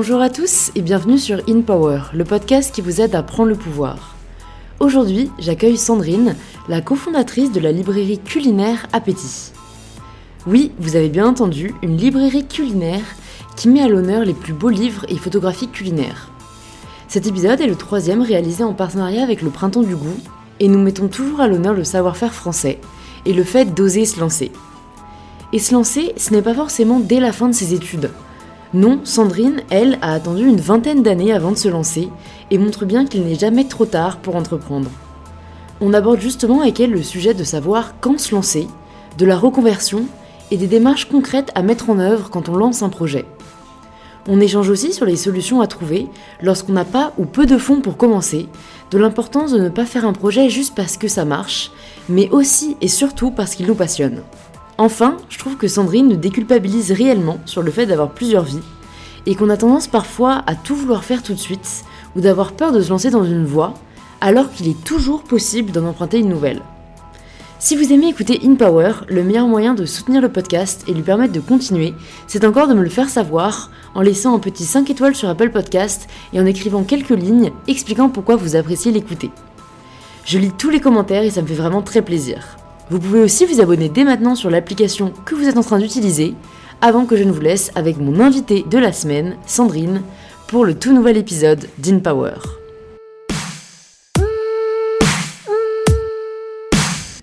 Bonjour à tous et bienvenue sur In Power, le podcast qui vous aide à prendre le pouvoir. Aujourd'hui, j'accueille Sandrine, la cofondatrice de la librairie culinaire Appétit. Oui, vous avez bien entendu, une librairie culinaire qui met à l'honneur les plus beaux livres et photographies culinaires. Cet épisode est le troisième réalisé en partenariat avec le Printemps du Goût, et nous mettons toujours à l'honneur le savoir-faire français et le fait d'oser se lancer. Et se lancer, ce n'est pas forcément dès la fin de ses études. Non, Sandrine, elle, a attendu une vingtaine d'années avant de se lancer et montre bien qu'il n'est jamais trop tard pour entreprendre. On aborde justement avec elle le sujet de savoir quand se lancer, de la reconversion et des démarches concrètes à mettre en œuvre quand on lance un projet. On échange aussi sur les solutions à trouver lorsqu'on n'a pas ou peu de fonds pour commencer, de l'importance de ne pas faire un projet juste parce que ça marche, mais aussi et surtout parce qu'il nous passionne. Enfin, je trouve que Sandrine nous déculpabilise réellement sur le fait d'avoir plusieurs vies et qu'on a tendance parfois à tout vouloir faire tout de suite ou d'avoir peur de se lancer dans une voie alors qu'il est toujours possible d'en emprunter une nouvelle. Si vous aimez écouter In Power, le meilleur moyen de soutenir le podcast et lui permettre de continuer, c'est encore de me le faire savoir en laissant un petit 5 étoiles sur Apple Podcast et en écrivant quelques lignes expliquant pourquoi vous appréciez l'écouter. Je lis tous les commentaires et ça me fait vraiment très plaisir. Vous pouvez aussi vous abonner dès maintenant sur l'application que vous êtes en train d'utiliser, avant que je ne vous laisse avec mon invité de la semaine, Sandrine, pour le tout nouvel épisode d'InPower.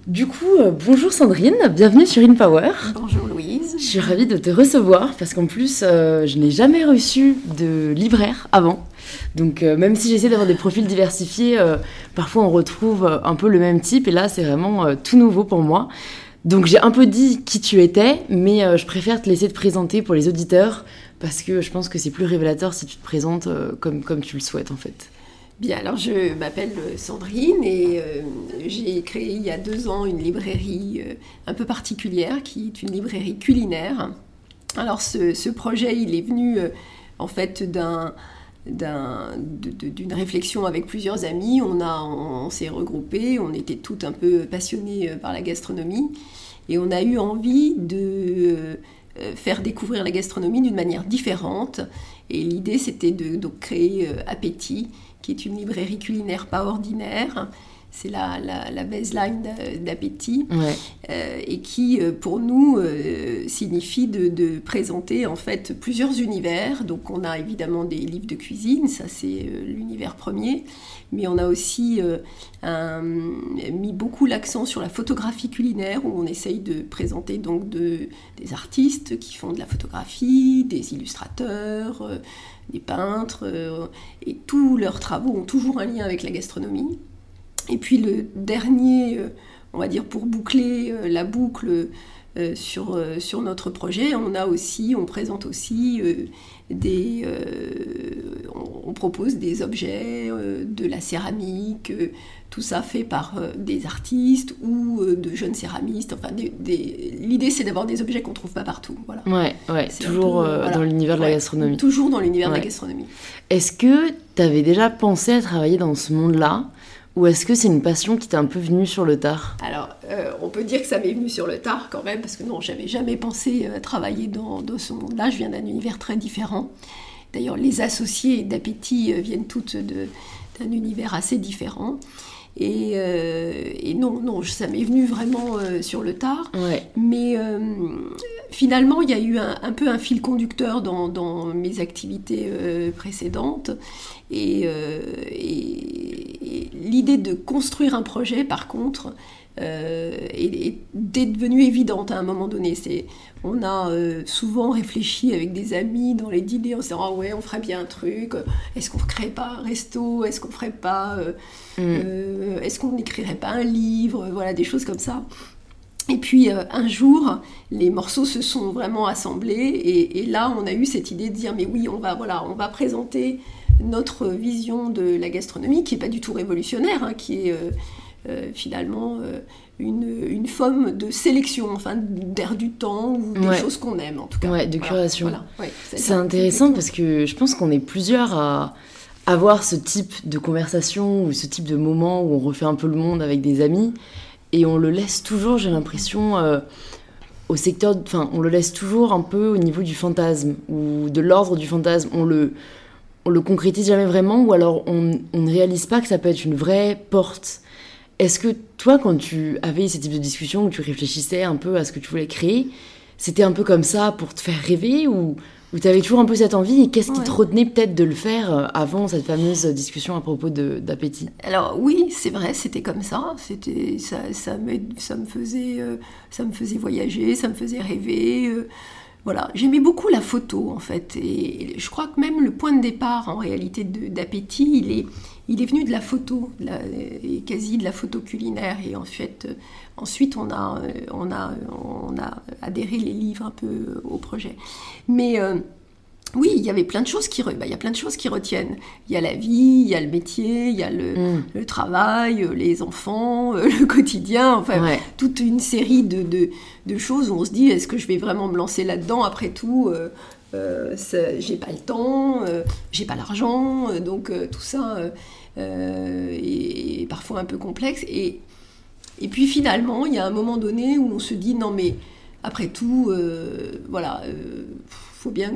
Du coup, euh, bonjour Sandrine, bienvenue sur InPower. Bonjour Louise. Je suis ravie de te recevoir parce qu'en plus, euh, je n'ai jamais reçu de libraire avant. Donc euh, même si j'essaie d'avoir des profils diversifiés, euh, parfois on retrouve euh, un peu le même type et là c'est vraiment tout nouveau pour moi. Donc j'ai un peu dit qui tu étais, mais je préfère te laisser te présenter pour les auditeurs parce que je pense que c'est plus révélateur si tu te présentes comme, comme tu le souhaites en fait. Bien, alors je m'appelle Sandrine et j'ai créé il y a deux ans une librairie un peu particulière qui est une librairie culinaire. Alors ce, ce projet, il est venu en fait d'un d'une réflexion avec plusieurs amis. On, on, s'est regroupés, on était toutes un peu passionnés euh, par la gastronomie et on a eu envie de euh, faire découvrir la gastronomie d'une manière différente. Et l'idée, c'était de créer euh, Appétit, qui est une librairie culinaire pas ordinaire, c'est la, la, baseline d'appétit, euh, et qui, euh, pour nous, euh, signifie de, présenter en fait plusieurs univers. Donc, on a évidemment des livres de cuisine, ça c'est l'univers premier, mais on a aussi mis beaucoup l'accent sur la photographie culinaire, où on essaye de présenter donc de, des artistes qui font de la photographie, des illustrateurs, des peintres, et tous leurs travaux ont toujours un lien avec la gastronomie. Et puis le dernier, euh, on va dire pour boucler euh, la boucle euh, sur, sur notre projet, on a aussi, on présente aussi des, on, propose des objets, de la céramique, tout ça fait par des artistes ou de jeunes céramistes. Enfin, l'idée c'est d'avoir des objets qu'on trouve pas partout. Voilà. Ouais, ouais, toujours dans l'univers de la gastronomie. Toujours dans l'univers de la gastronomie. Est-ce que tu avais déjà pensé à travailler dans ce monde-là? Ou est-ce que c'est une passion qui t'est un peu venue sur le tard Alors, euh, on peut dire que ça m'est venu sur le tard quand même, parce que non, j'avais jamais pensé euh, travailler dans, ce monde-là. Je viens d'un univers très différent. D'ailleurs, les associés d'Appétit euh, viennent toutes d'un univers assez différent. Et, non, non, ça m'est venu vraiment sur le tard. Mais finalement, il y a eu un, peu un fil conducteur dans, mes activités précédentes. Et, l'idée de construire un projet, par contre, euh, est, devenue évidente à un moment donné. C'est, on a euh, souvent réfléchi avec des amis dans les dîners en se disant ah ouais on ferait bien un truc. Est-ce qu'on ne créerait pas un resto? Est-ce qu'on ferait pas euh, mm. Est-ce qu'on n'écrirait pas un livre? Voilà des choses comme ça. Et puis un jour, les morceaux se sont vraiment assemblés et, et, là on a eu cette idée de dire mais oui on va voilà on va présenter notre vision de la gastronomie, qui n'est pas du tout révolutionnaire, hein, qui est euh, euh, finalement euh, une, forme de sélection, enfin d'air du temps ou des choses qu'on aime en tout cas. Ouais, de curation. c'est intéressant parce que je pense qu'on est plusieurs à avoir ce type de conversation ou ce type de moment où on refait un peu le monde avec des amis et on le laisse toujours, j'ai l'impression au secteur, enfin, on le laisse toujours un peu au niveau du fantasme ou de l'ordre du fantasme. On le, on le concrétise jamais vraiment, ou alors on, on, ne réalise pas que ça peut être une vraie porte. Est-ce que toi, quand tu avais ce type de discussion, où tu réfléchissais un peu à ce que tu voulais créer, c'était un peu comme ça pour te faire rêver ou où tu avais toujours un peu cette envie et qu'est-ce qui te retenait peut-être de le faire euh, avant cette fameuse discussion à propos d'appétit? Alors oui, c'est vrai, c'était comme ça. C'était ça, ça, me, ça me faisait euh, ça me faisait voyager, ça me faisait rêver. Euh, voilà, j'aimais beaucoup la photo en fait et je crois que même le point de départ en réalité d'appétit, il est il est venu de la photo, et quasi de la photo culinaire. Et en fait, ensuite, on a, on, a, on a adhéré les livres un peu au projet. Mais euh, oui, il y avait plein de choses qui, bah, il y a plein de choses qui retiennent. Il y a la vie, il y a le métier, il y a le, mm. travail, les enfants, euh, le quotidien, enfin toute une série de, de, de, choses où on se dit est-ce que je vais vraiment me lancer là-dedans après tout euh, euh, j'ai pas le temps, euh, j'ai pas l'argent, euh, donc tout ça est, parfois un peu complexe. Et, et puis finalement, il y a un moment donné où on se dit non mais après tout, voilà, faut bien,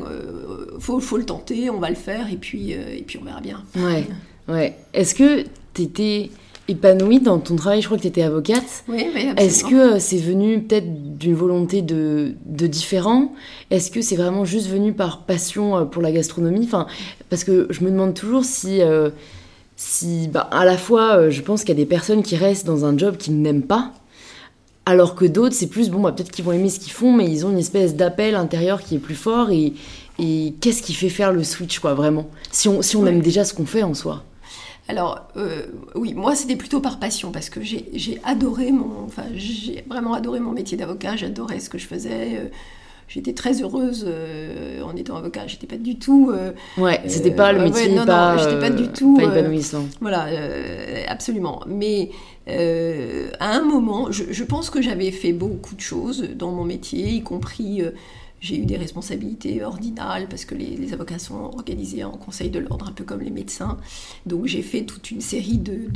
faut, faut, le tenter, on va le faire et puis, et puis on verra bien. Ouais, ouais. Est-ce que tu étais épanouie dans ton travail? Je crois que tu étais avocate. Oui, oui Est-ce que euh, c'est venu peut-être d'une volonté de, de différent? Est-ce que c'est vraiment juste venu par passion euh, pour la gastronomie? Enfin, Parce que je me demande toujours si, euh, si bah, à la fois, je pense qu'il y a des personnes qui restent dans un job qu'ils n'aiment pas. Alors que d'autres, c'est plus, bon, bah, peut-être qu'ils vont aimer ce qu'ils font, mais ils ont une espèce d'appel intérieur qui est plus fort. Et, et qu'est-ce qui fait faire le switch, quoi, vraiment? Si on, si on aime déjà ce qu'on fait en soi. Alors, euh, oui, moi, c'était plutôt par passion, parce que j'ai adoré mon... Enfin, j'ai vraiment adoré mon métier d'avocat, j'adorais ce que je faisais. Euh, j'étais très heureuse euh, en étant avocat. J'étais pas du tout. ouais, c'était pas le métier, non, pas, non, j'étais pas du tout. Pas épanouissant. voilà, absolument. Mais à un moment, je, je pense que j'avais fait beaucoup de choses dans mon métier, y compris j'ai eu des responsabilités ordinales parce que les, avocats sont organisés en conseil de l'ordre, un peu comme les médecins. Donc j'ai fait toute une série de,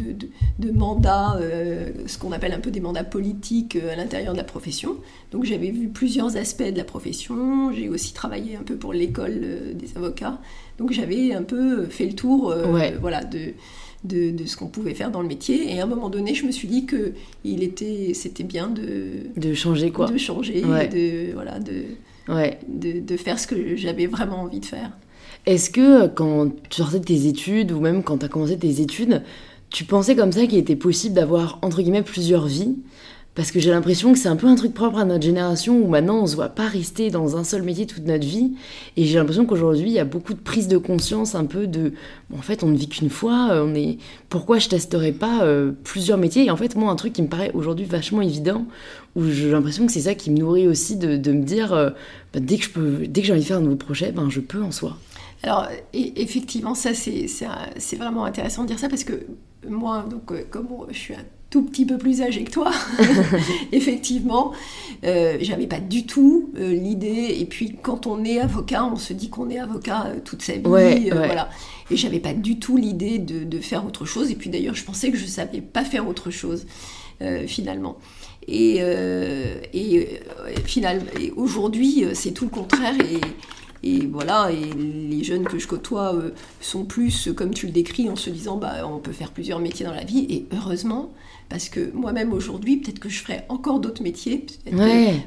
de, mandats, euh, ce qu'on appelle un peu des mandats politiques euh, à l'intérieur de la profession. Donc j'avais vu plusieurs aspects de la profession. J'ai aussi travaillé un peu pour l'école euh, des avocats. Donc j'avais un peu fait le tour voilà, de, de, de, ce qu'on pouvait faire dans le métier. Et à un moment donné, je me suis dit que il était, c'était bien de de changer quoi, de changer, de voilà, de ouais. de, faire ce que j'avais vraiment envie de faire. Est-ce que quand tu sortais de tes études, ou même quand tu as commencé tes études, tu pensais comme ça qu'il était possible d'avoir, entre guillemets, plusieurs vies? Parce que j'ai l'impression que c'est un peu un truc propre à notre génération où maintenant on se voit pas rester dans un seul métier toute notre vie. Et j'ai l'impression qu'aujourd'hui il y a beaucoup de prise de conscience un peu de en fait on ne vit qu'une fois, euh, on est pourquoi je testerais pas euh, plusieurs métiers? Et en fait moi un truc qui me paraît aujourd'hui vachement évident où j'ai l'impression que c'est ça qui me nourrit aussi de, me dire euh, bah, dès que je peux dès que j'ai envie de faire un nouveau projet, ben je peux en soi. Alors effectivement ça c'est vraiment intéressant de dire ça parce que moi donc comme je suis tout petit peu plus âgé que toi, effectivement, euh, j'avais pas du tout euh, l'idée. Et puis quand on est avocat, on se dit qu'on est avocat euh, toute sa vie, voilà. Et j'avais pas du tout l'idée de, faire autre chose. Et puis d'ailleurs, je pensais que je savais pas faire autre chose finalement. Et, et, finalement, aujourd'hui, c'est tout le contraire. Et, et voilà, et les jeunes que je côtoie sont plus, comme tu le décris, en se disant, bah, on peut faire plusieurs métiers dans la vie. Et heureusement, parce que moi-même aujourd'hui, peut-être que je ferai encore d'autres métiers.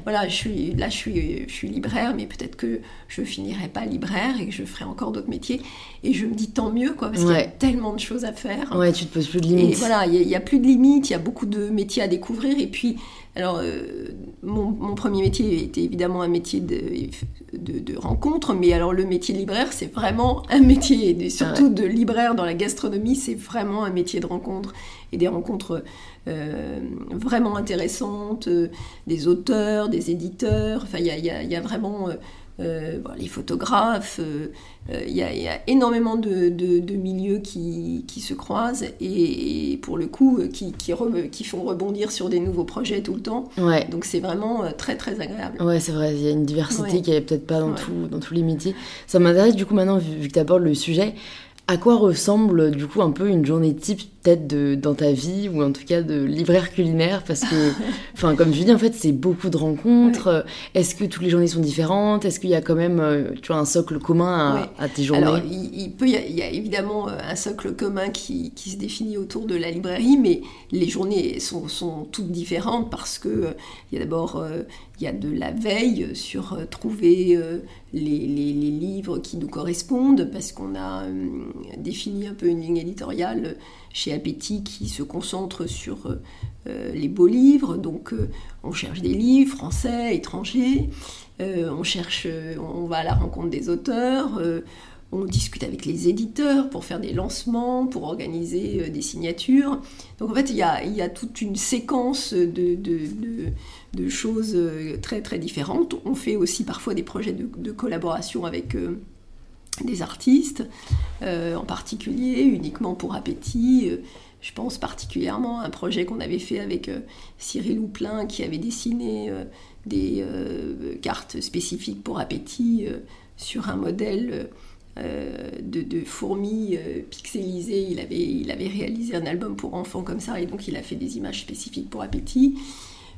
voilà, je suis, là, je suis, je suis libraire, mais peut-être que je finirai pas libraire et que je ferai encore d'autres métiers. Et je me dis tant mieux, quoi, parce qu'il y a tellement de choses à faire. Ouais, tu te poses plus de limites. Et voilà, il n'y a, plus de limites, il y a beaucoup de métiers à découvrir. Et puis, alors, euh, mon, premier métier était évidemment un métier de, rencontre, mais alors le métier de libraire, c'est vraiment un métier, et surtout de libraire dans la gastronomie, c'est vraiment un métier de rencontre et des rencontres euh, vraiment intéressantes, euh, des auteurs, des éditeurs, enfin il y a, vraiment euh, les photographes, euh, euh, il y, a énormément de, milieux qui, se croisent et, pour le coup qui, qui, font rebondir sur des nouveaux projets tout le temps. Donc c'est vraiment très très agréable. Ouais, c'est vrai, il y a une diversité qui n'est peut-être pas dans, tout, dans tous les métiers. Ça m'intéresse du coup maintenant, vu, que tu abordes le sujet, À quoi ressemble du coup un peu une journée type peut-être de, dans ta vie ou en tout cas de libraire culinaire? Parce que, enfin comme je dis en fait c'est beaucoup de rencontres. Est-ce que toutes les journées sont différentes? Est-ce qu'il y a quand même euh, tu vois, un socle commun à, tes journées? Alors il, peut, il y, a, évidemment euh, un socle commun qui, qui, se définit autour de la librairie, mais les journées sont, sont toutes différentes parce que euh, il y a d'abord il y a de la veille sur trouver les, les, les, livres qui nous correspondent parce qu'on a défini un peu une ligne éditoriale chez Appétit qui se concentre sur euh, les beaux livres. Donc euh, on cherche des livres français, étrangers, euh, on cherche, on va à la rencontre des auteurs. on discute avec les éditeurs pour faire des lancements, pour organiser des signatures. Donc en fait, il y a, y a toute une séquence de, choses très très différentes. On fait aussi parfois des projets de, collaboration avec des artistes, euh, en particulier uniquement pour appétit. Euh, je pense particulièrement à un projet qu'on avait fait avec euh, Cyril Houplin qui avait dessiné des cartes spécifiques pour appétit sur un modèle de, fourmis pixelisées. Il avait, il avait réalisé un album pour enfants comme ça et donc il a fait des images spécifiques pour appétit.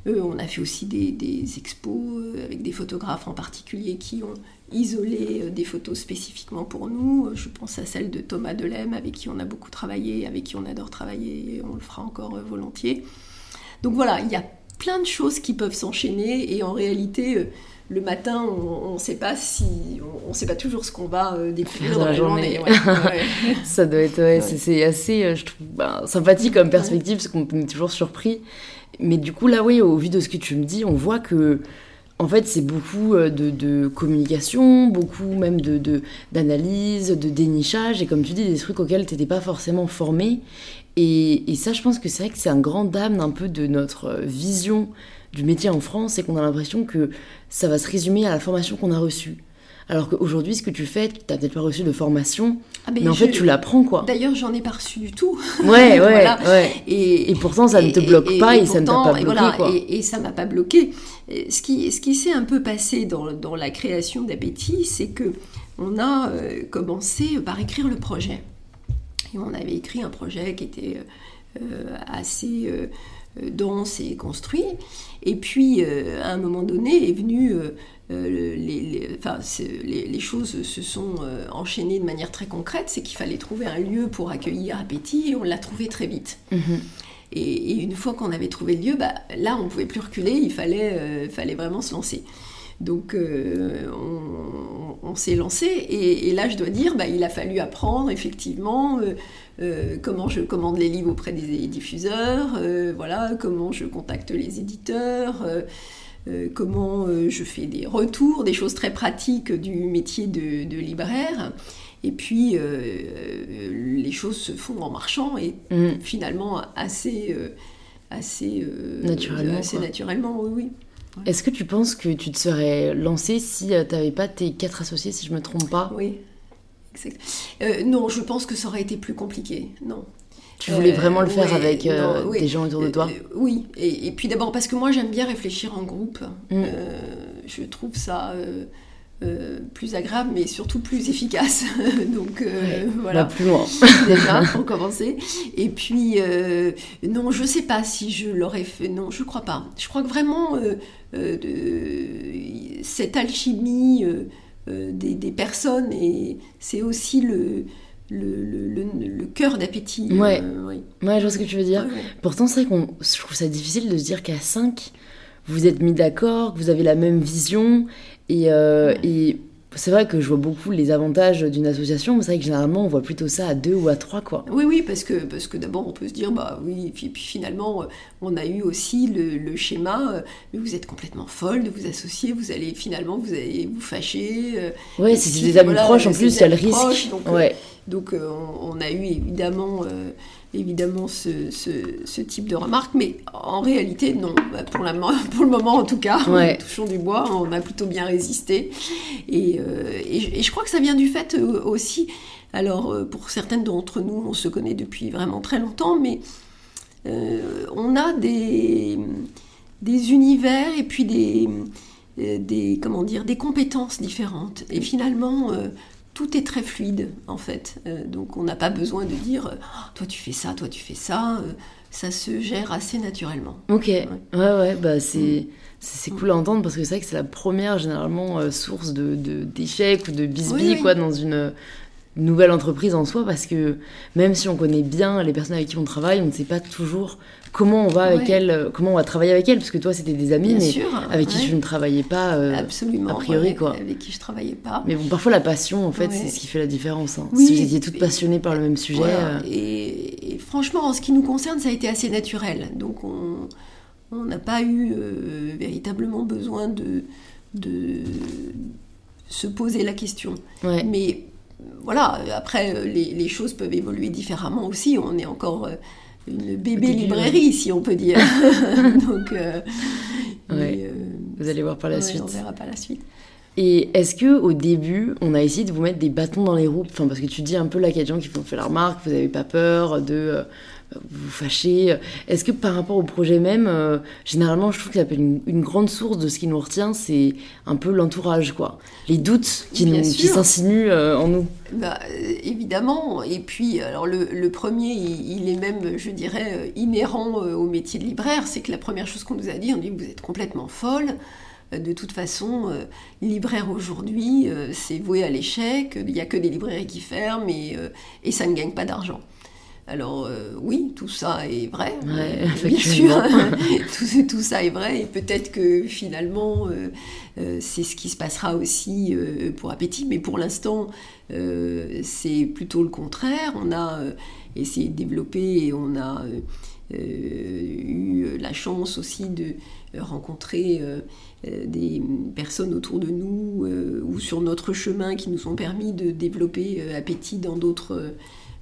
On a fait aussi des, des expos avec des photographes en particulier qui ont isoler euh, des photos spécifiquement pour nous. Je pense à celle de Thomas Delem, avec qui on a beaucoup travaillé, avec qui on adore travailler, et on le fera encore euh, volontiers. Donc voilà, il y a plein de choses qui peuvent s'enchaîner, et en réalité, euh, le matin, on ne sait pas si, on, sait pas toujours ce qu'on va découvrir dans la journée. Ça doit être, c'est assez, je trouve, ben, sympathique comme perspective, parce qu'on est toujours surpris. Mais du coup, là, oui, au vu de ce que tu me dis, on voit que en fait, c'est beaucoup euh, de, communication, beaucoup même de d'analyse, de, dénichage, et comme tu dis, des trucs auxquels tu n'étais pas forcément formé. Et, ça, je pense que c'est vrai que c'est un grand dame un peu de notre euh, vision du métier en France, c'est qu'on a l'impression que ça va se résumer à la formation qu'on a reçue. Alors qu'aujourd'hui, ce que tu fais, tu n'as peut-être pas reçu de formation, ah, mais, en fait, tu l'apprends, quoi. D'ailleurs, j'en ai pas reçu du tout. Ouais, ouais, ouais. Et, pourtant, ça ne te bloque pas et, ça ne t'a pas bloqué, voilà, quoi. Et, ça m'a pas bloqué. Ce qui, ce qui s'est un peu passé dans, dans la création d'Appétit, c'est que on a euh, commencé par écrire le projet. Et on avait écrit un projet qui était euh, assez euh, dense et construit. Et puis, à un moment donné, est venu euh, les, les, choses se sont euh, enchaînées de manière très concrète, c'est qu'il fallait trouver un lieu pour accueillir Appétit et on l'a trouvé très vite. Mhm. Et, une fois qu'on avait trouvé le lieu, bah, là on ne pouvait plus reculer, il fallait, euh, fallait vraiment se lancer. Donc on, s'est lancé et, là je dois dire, bah, il a fallu apprendre effectivement comment je commande les livres auprès des diffuseurs, voilà, comment je contacte les éditeurs. Euh, comment euh, je fais des retours, des choses très pratiques du métier de, libraire. Et puis, euh, les choses se font en marchant et mm. finalement assez, assez, naturellement, assez naturellement, oui. oui. Est-ce que tu penses que tu te serais lancé si tu n'avais pas tes quatre associés, si je me trompe pas? Oui, exact. non, je pense que ça aurait été plus compliqué. Non, tu voulais vraiment le faire avec euh, des gens autour de toi? euh, Oui, et, puis d'abord parce que moi j'aime bien réfléchir en groupe. Mm. Euh, je trouve ça plus agréable, mais surtout plus efficace. Donc voilà. plus loin. Déjà, pour commencer. Et puis, non, je sais pas si je l'aurais fait. Non, je crois pas. Je crois que vraiment, cette alchimie des, des, personnes, et c'est aussi le le, le, le, cœur d'appétit. Ouais. ouais. je vois ce que tu veux dire. Pourtant, c'est vrai qu'on, je trouve ça difficile de se dire qu'à 5, vous êtes mis d'accord, que vous avez la même vision. Et, euh, et c'est vrai que je vois beaucoup les avantages d'une association, mais c'est vrai que généralement on voit plutôt ça à deux ou à trois quoi. Oui oui parce que parce que d'abord on peut se dire bah oui et puis, puis finalement euh, on a eu aussi le, le, schéma euh, mais vous êtes complètement folle de vous associer, vous allez finalement vous allez vous fâcher. Euh, ouais c'est des amis proches en plus il y a le risque. donc, ouais. donc on, on, a eu évidemment évidemment ce, ce, type de remarques, mais en réalité, non. Bah, pour, la, pour le moment, en tout cas, touchons du bois, on a plutôt bien résisté. Et, euh, et, je crois que ça vient du fait euh, aussi, alors euh, pour certaines d'entre nous, on se connaît depuis vraiment très longtemps, mais on a des, des univers et puis des, des, comment dire, des compétences différentes. Et finalement, tout est très fluide en fait. Euh, donc on n'a pas besoin de dire euh, toi tu fais ça, toi tu fais ça. Euh, ça se gère assez naturellement. Ok, ouais, ouais, bah c'est. C'est cool à entendre parce que c'est vrai que c'est la première généralement source de d'échecs ou de bisbis quoi dans une nouvelle entreprise en soi parce que même si on connaît bien les personnes avec qui on travaille, on ne sait pas toujours comment on va avec elle, comment on va travailler avec elle, parce que toi c'était des amis, mais avec qui tu ne travaillais pas euh, Absolument, a priori quoi. Avec qui je travaillais pas. Mais bon, parfois la passion en fait, c'est ce qui fait la différence. Hein. si vous étiez toutes passionnées par le même sujet. Euh, et, franchement, en ce qui nous concerne, ça a été assez naturel. Donc on n'a pas eu euh, véritablement besoin de, de se poser la question. Mais voilà, après, les, choses peuvent évoluer différemment aussi. On est encore euh, une bébé librairie, si on peut dire. Donc, euh, euh, vous allez voir par la suite. On verra par la suite. Et est-ce que au début, on a essayé de vous mettre des bâtons dans les roues? Enfin, parce que tu dis un peu là qu'il y a des gens qui font fait la remarque, vous n'avez pas peur de vous fâcher Est-ce que par rapport au projet même, euh, généralement, je trouve que une, une, grande source de ce qui nous retient, c'est un peu l'entourage, quoi. Les doutes qui, qui s'insinuent euh, en nous. Bah, évidemment. Et puis, alors le, premier, il, est même, je dirais, euh, inhérent au métier de libraire. C'est que la première chose qu'on nous a dit, on dit vous êtes complètement folle. De toute façon, libraire aujourd'hui, c'est voué à l'échec. Il n'y a que des librairies qui ferment et, et ça ne gagne pas d'argent. Alors euh, oui, tout ça est vrai, euh, bien sûr, tout, tout, ça est vrai, et peut-être que finalement euh, c'est ce qui se passera aussi pour Appétit, mais pour l'instant c'est plutôt le contraire. On a essayé de développer et on a eu la chance aussi de rencontrer des personnes autour de nous ou sur notre chemin qui nous ont permis de développer Appétit dans d'autres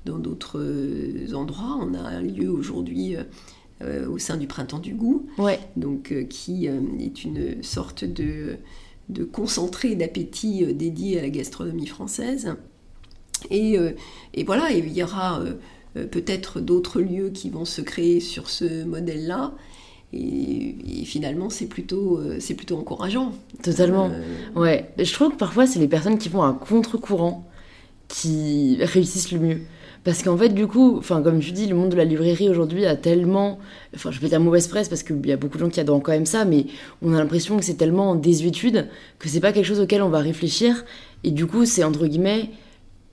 dans d'autres euh, endroits. On a un lieu aujourd'hui euh, euh, au sein du Printemps du Goût, donc, qui est une sorte de, de concentré d'appétit dédié à la gastronomie française. Et, et voilà, il y aura peut-être d'autres lieux qui vont se créer sur ce modèle-là. Et, finalement, c'est plutôt, c'est plutôt encourageant. Totalement. Ouais. Je trouve que parfois, c'est les personnes qui vont à contre-courant qui réussissent le mieux. Parce qu'en fait, du coup, comme je dis, le monde de la librairie aujourd'hui a tellement. Enfin, je vais dire mauvaise presse parce qu'il y a beaucoup de gens qui adorent quand même ça, mais on a l'impression que c'est tellement en désuétude que c'est pas quelque chose auquel on va réfléchir. Et du coup, c'est entre guillemets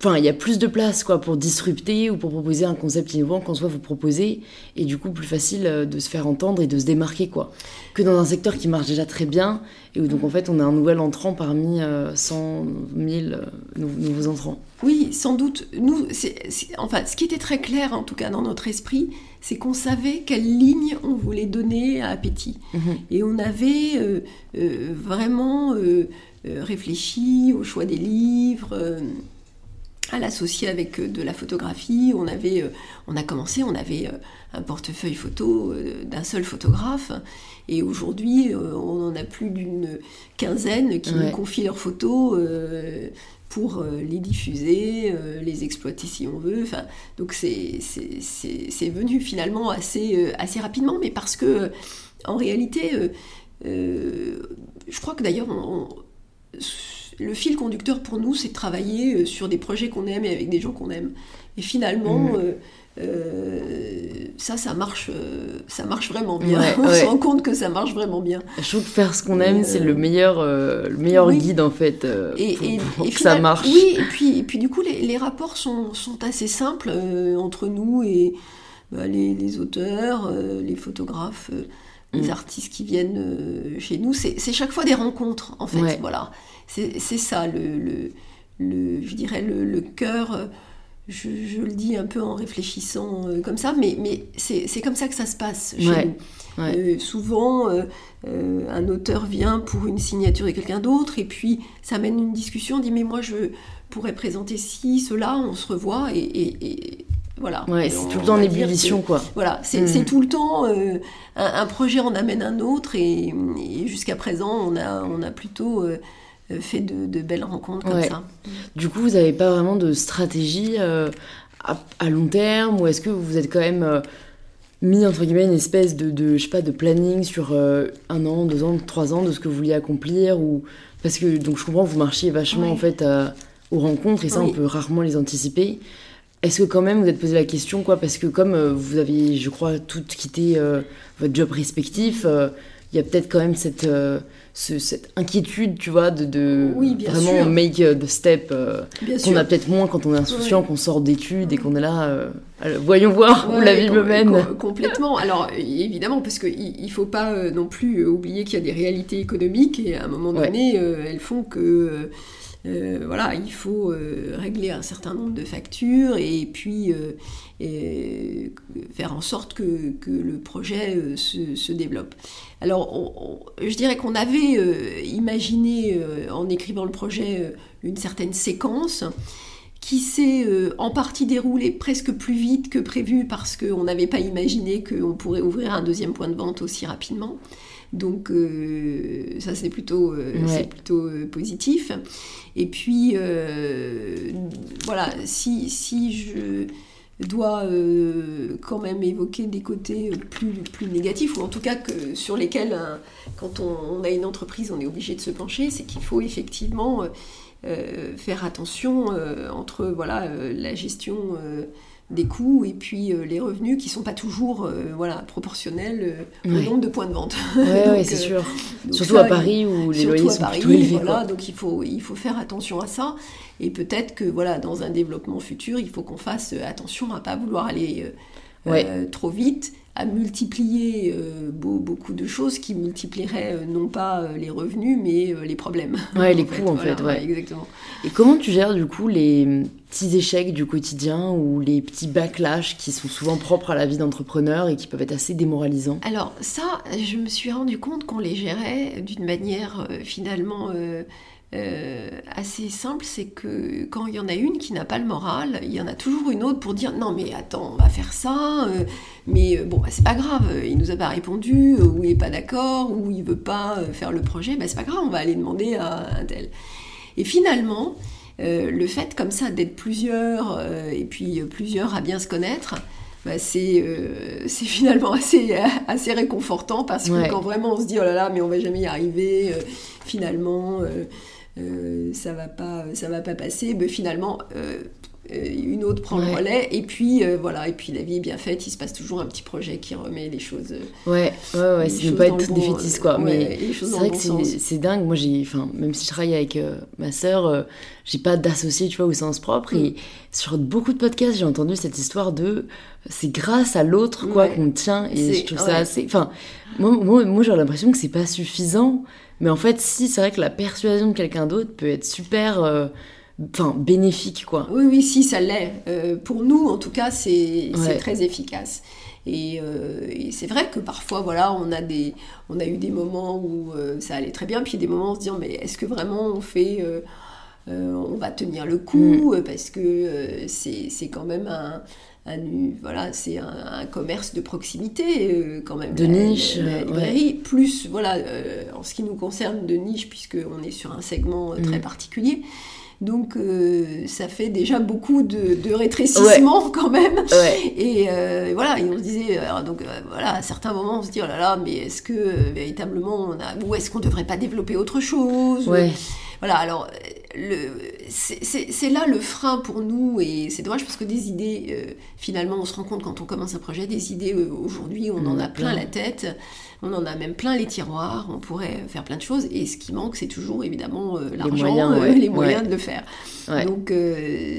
Enfin, il y a plus de place quoi pour disrupter ou pour proposer un concept innovant qu'en soit vous proposez, et du coup plus facile euh, de se faire entendre et de se démarquer quoi, que dans un secteur qui marche déjà très bien et où donc en fait on a un nouvel entrant parmi 100 000 euh, nouveaux entrants. Oui, sans doute. Nous, enfin, ce qui était très clair en tout cas dans notre esprit, c'est qu'on savait quelle ligne on voulait donner à Appétit, mhm. et on avait euh, vraiment réfléchi au choix des livres à l'associer avec euh, de la photographie. On, avait, euh, on a commencé, on avait euh, un portefeuille photo d'un seul photographe. Et aujourd'hui, on en a plus d'une quinzaine qui nous confient leurs photos pour les diffuser, les exploiter si on veut. Enfin, donc c'est venu finalement assez, assez rapidement, mais parce que en réalité, je crois que d'ailleurs, le fil conducteur pour nous, c'est de travailler euh, sur des projets qu'on aime et avec des gens qu'on aime. Et finalement, mm. euh, euh, ça, ça marche, ça marche vraiment bien. on se rend compte que ça marche vraiment bien. Je trouve que faire ce qu'on aime, c'est le meilleur, le meilleur guide en fait et, pour, que ça marche. Oui, et puis, et puis du coup, les, rapports sont, sont, assez simples entre nous et bah, les, auteurs, les photographes les mm. artistes qui viennent chez nous, c'est chaque fois des rencontres, en fait. Voilà c'est ça, le, le, je dirais, le, cœur. Je, le dis un peu en réfléchissant euh, comme ça, mais, mais c'est comme ça que ça se passe chez nous. Euh, souvent, euh, un auteur vient pour une signature de quelqu'un d'autre, et puis ça mène une discussion, on dit mais moi je pourrais présenter ci, cela, on se revoit, et, voilà. Ouais, c'est tout le temps en ébullition, quoi. Voilà, c'est tout le temps un, projet en amène un autre, et, jusqu'à présent, on a, on a plutôt euh, fait de, belles rencontres comme ça. Du coup, vous n'avez pas vraiment de stratégie euh, à, long terme ou est-ce que vous êtes quand même euh, mis entre guillemets une espèce de, de, je sais pas de planning sur un an, deux ans, trois ans de ce que vous vouliez accomplir ou parce que donc je comprends vous marchiez vachement en fait aux rencontres et ça, on peut rarement les anticiper. Est-ce que quand même vous êtes posé la question, quoi? Parce que comme vous avez, je crois, toutes quitté votre job respectif, il y a peut-être quand même cette cette inquiétude, tu vois, de, de vraiment make the step euh, qu'on a peut-être moins quand on est insouciant, qu'on sort d'études et qu'on est là, euh, voyons voir où la vie me mène. complètement. Alors évidemment, parce qu'il ne faut pas euh, non plus oublier qu'il y a des réalités économiques et à un moment donné, elles font que euh, voilà, il faut euh, régler un certain nombre de factures et puis euh, faire en sorte que, le projet se, développe. Alors, je dirais qu'on avait imaginé en écrivant le projet une certaine séquence qui s'est en partie déroulée presque plus vite que prévu parce qu'on n'avait pas imaginé qu'on pourrait ouvrir un deuxième point de vente aussi rapidement. Donc euh, ça c'est plutôt, euh, plutôt euh, positif. Et puis voilà, si, si je dois quand même évoquer des côtés plus, plus négatifs, ou en tout cas que, sur lesquels, quand on, a une entreprise, on est obligé de se pencher, c'est qu'il faut effectivement faire attention entre voilà, la gestion des coûts et puis euh, les revenus qui sont pas toujours euh, voilà, proportionnels euh, au nombre de points de vente. Oui, c'est sûr. Surtout à Paris où les loyers sont Paris, élevés. Voilà, donc il faut, il faut faire attention à ça. Et peut-être que voilà, dans un développement futur, il faut qu'on fasse attention à pas vouloir aller trop vite à multiplier euh, beaucoup de choses qui multiplieraient euh, non pas euh, les revenus mais les problèmes. Ouais, les coûts en fait, ouais. Exactement. Et comment tu gères du coup les petits échecs du quotidien ou les petits backlash qui sont souvent propres à la vie d'entrepreneur et qui peuvent être assez démoralisants? Alors ça, je me suis rendu compte qu'on les gérait d'une manière finalement euh, assez simple, c'est que quand il y en a une qui n'a pas le moral, il y en a toujours une autre pour dire non mais attends, on va faire ça, euh, mais euh, bon bah, c'est pas grave, il nous a pas répondu, ou il est pas d'accord, ou il veut pas faire le projet, bah c'est pas grave, on va aller demander à un tel. Et finalement, le fait comme ça d'être plusieurs, et puis plusieurs à bien se connaître, bah, c'est finalement assez, assez réconfortant parce que quand vraiment on se dit oh là là mais on va jamais y arriver finalement euh, ça va pas ça va pas passer mais finalement euh, euh, une autre prend le relais. Et puis voilà et puis la vie est bien faite il se passe toujours un petit projet qui remet les choses ouais ouais ouais c'est pas être défaitiste quoi mais c'est vrai que c'est dingue. Moi j'ai enfin même si je travaille avec ma sœur j'ai pas d'associé tu vois au sens propre. Et mm. sur beaucoup de podcasts j'ai entendu cette histoire de c'est grâce à l'autre quoi qu'on tient. Et je trouve ça assez enfin moi, moi, moi j'ai l'impression que c'est pas suffisant mais en fait, si, c'est vrai que la persuasion de quelqu'un d'autre peut être super. Euh, bénéfique, quoi. Oui, oui, si, ça l'est. Euh, pour nous, en tout cas, c'est très efficace. Euh, et, c'est vrai que parfois, voilà, on a, des, on a eu des moments où ça allait très bien, puis des moments où on se dit, mais est-ce que vraiment on fait... on va tenir le coup, mm. parce que c'est quand même un voilà, c'est un, commerce de proximité euh, quand même. De niche, plus voilà, euh, en ce qui nous concerne de niche puisqu'on est sur un segment euh, très mm. particulier. Donc ça fait déjà beaucoup de, de rétrécissement quand même. Et voilà, et on se disait, donc voilà, à certains moments on se dit oh là là, mais est-ce que véritablement on a, ou est-ce qu'on devrait pas développer autre chose Voilà, alors c'est là le frein pour nous et c'est dommage parce que des idées, euh, finalement, on se rend compte quand on commence un projet, des idées euh, aujourd'hui, on, en a plein, la tête, on en a même plein les tiroirs, on pourrait faire plein de choses et ce qui manque, c'est toujours évidemment euh, l'argent, les moyens, de le faire. Donc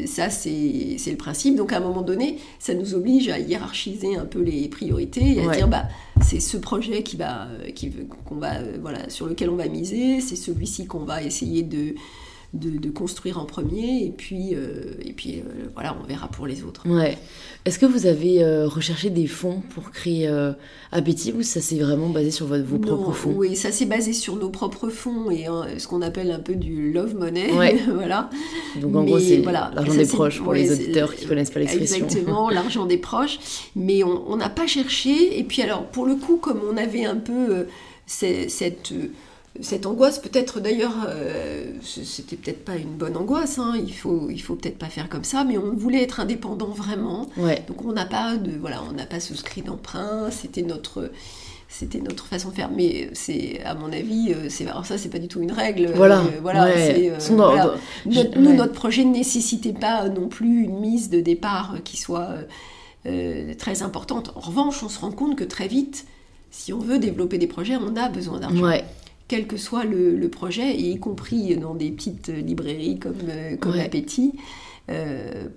ça, c'est le principe. Donc à un moment donné, ça nous oblige à hiérarchiser un peu les priorités et à dire, bah, c'est ce projet qui va, qui, qu'on va, voilà, sur lequel on va miser, c'est celui-ci qu'on va essayer de de, construire en premier et puis, euh, et puis euh, voilà, on verra pour les autres. Ouais. Est-ce que vous avez euh, recherché des fonds pour créer Appétit ou ça s'est vraiment basé sur vos propres fonds? Oui, ça s'est basé sur nos propres fonds et ce qu'on appelle un peu du love money. voilà. Donc en gros, c'est voilà, l'argent des proches pour les auditeurs qui ne connaissent pas l'expression. Exactement, l'argent des proches. Mais on n'a pas cherché. Et puis alors, pour le coup, comme on avait un peu cette cette angoisse, peut-être d'ailleurs, euh, c'était peut-être pas une bonne angoisse, hein, il faut, il faut peut-être pas faire comme ça, mais on voulait être indépendant vraiment. Donc on n'a pas de, voilà, on n'a pas souscrit d'emprunt, c'était notre, c'était notre façon de faire. Mais c'est, à mon avis, c'est, alors ça, c'est pas du tout une règle. Voilà. voilà, nous, notre projet ne nécessitait pas non plus une mise de départ qui soit très importante. En revanche, on se rend compte que très vite, si on veut développer des projets, on a besoin d'argent. Quel que soit le, projet, y compris dans des petites librairies comme, comme Appétit,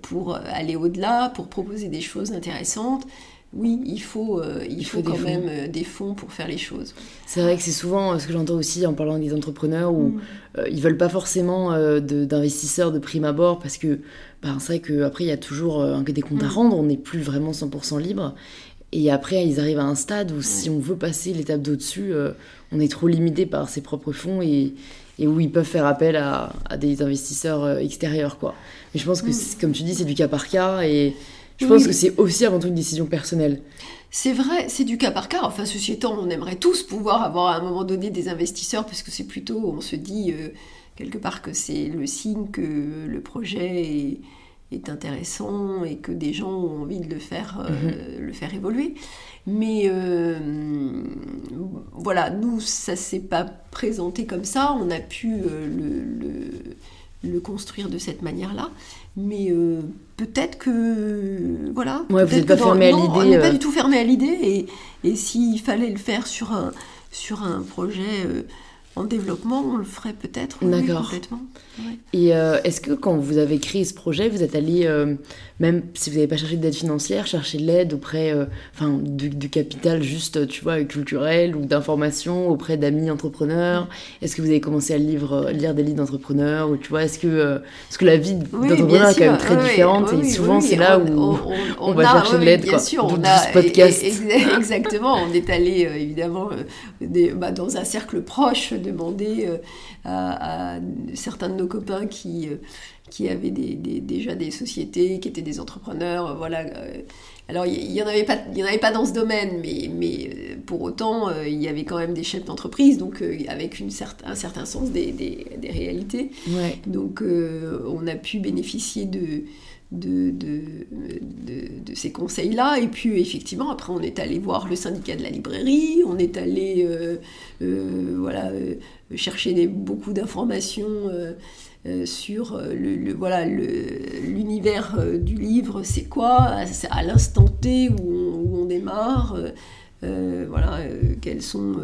pour aller au-delà, pour proposer des choses intéressantes oui, il faut, euh, il, faut, quand même euh, des fonds pour faire les choses. C'est vrai que c'est souvent euh, ce que j'entends aussi en parlant des entrepreneurs où mm. ils veulent pas forcément d'investisseurs de, prime abord parce que ben, c'est vrai qu'après il y a toujours des comptes à mm. rendre, on n'est plus vraiment 100% libre. Et après, ils arrivent à un stade où si on veut passer l'étape d'au-dessus, on est trop limité par ses propres fonds et, et où ils peuvent faire appel à, à des investisseurs extérieurs. Quoi. Mais je pense que, mm. comme tu dis, c'est du cas par cas et je pense que c'est aussi avant tout une décision personnelle. C'est vrai, c'est du cas par cas. Enfin, ceci étant, on aimerait tous pouvoir avoir à un moment donné des investisseurs, parce que c'est plutôt, on se dit euh, quelque part que c'est le signe que le projet est, intéressant et que des gens ont envie de le faire, euh, mhm. le faire évoluer. Mais euh, voilà, nous, ça s'est pas présenté comme ça. On a pu le, le, construire de cette manière-là. Mais peut-être que voilà. Ouais, vous n'êtes pas fermé à l'idée. On n'est pas euh. du tout fermé à l'idée et, et s'il fallait le faire sur un sur un projet euh, en développement, on le ferait peut-être D'accord. complètement. Et euh, est-ce que quand vous avez créé ce projet, vous êtes allé, euh, même si vous n'avez pas cherché d'aide financière, chercher de l'aide auprès euh, enfin, du, capital juste, tu vois, culturel ou d'information auprès d'amis entrepreneurs Est-ce que vous avez commencé à lire, lire des livres d'entrepreneurs ou tu vois, est-ce que, est que la vie d'entrepreneur est quand même très différente et souvent c'est là où on, va chercher de l'aide Bien sûr, on a, ce podcast. exactement, on est allé évidemment bah, dans un cercle proche demander à, à certains de nos copains qui, euh, qui avaient des, déjà des sociétés, qui étaient des entrepreneurs, euh, voilà. Euh. Alors, il n'y en, avait pas, y en avait pas dans ce domaine, mais, mais pour autant, il y avait quand même des chefs d'entreprise, donc avec une un certain sens des, des, réalités. Donc, on a pu bénéficier de, de, de, de, ces conseils-là. Et puis, effectivement, après, on est allé voir le syndicat de la librairie, on est allé voilà, chercher des, beaucoup d'informations euh, sur euh, le, voilà l'univers euh, du livre, c'est quoi, à, l'instant T où on, démarre, voilà, quels sont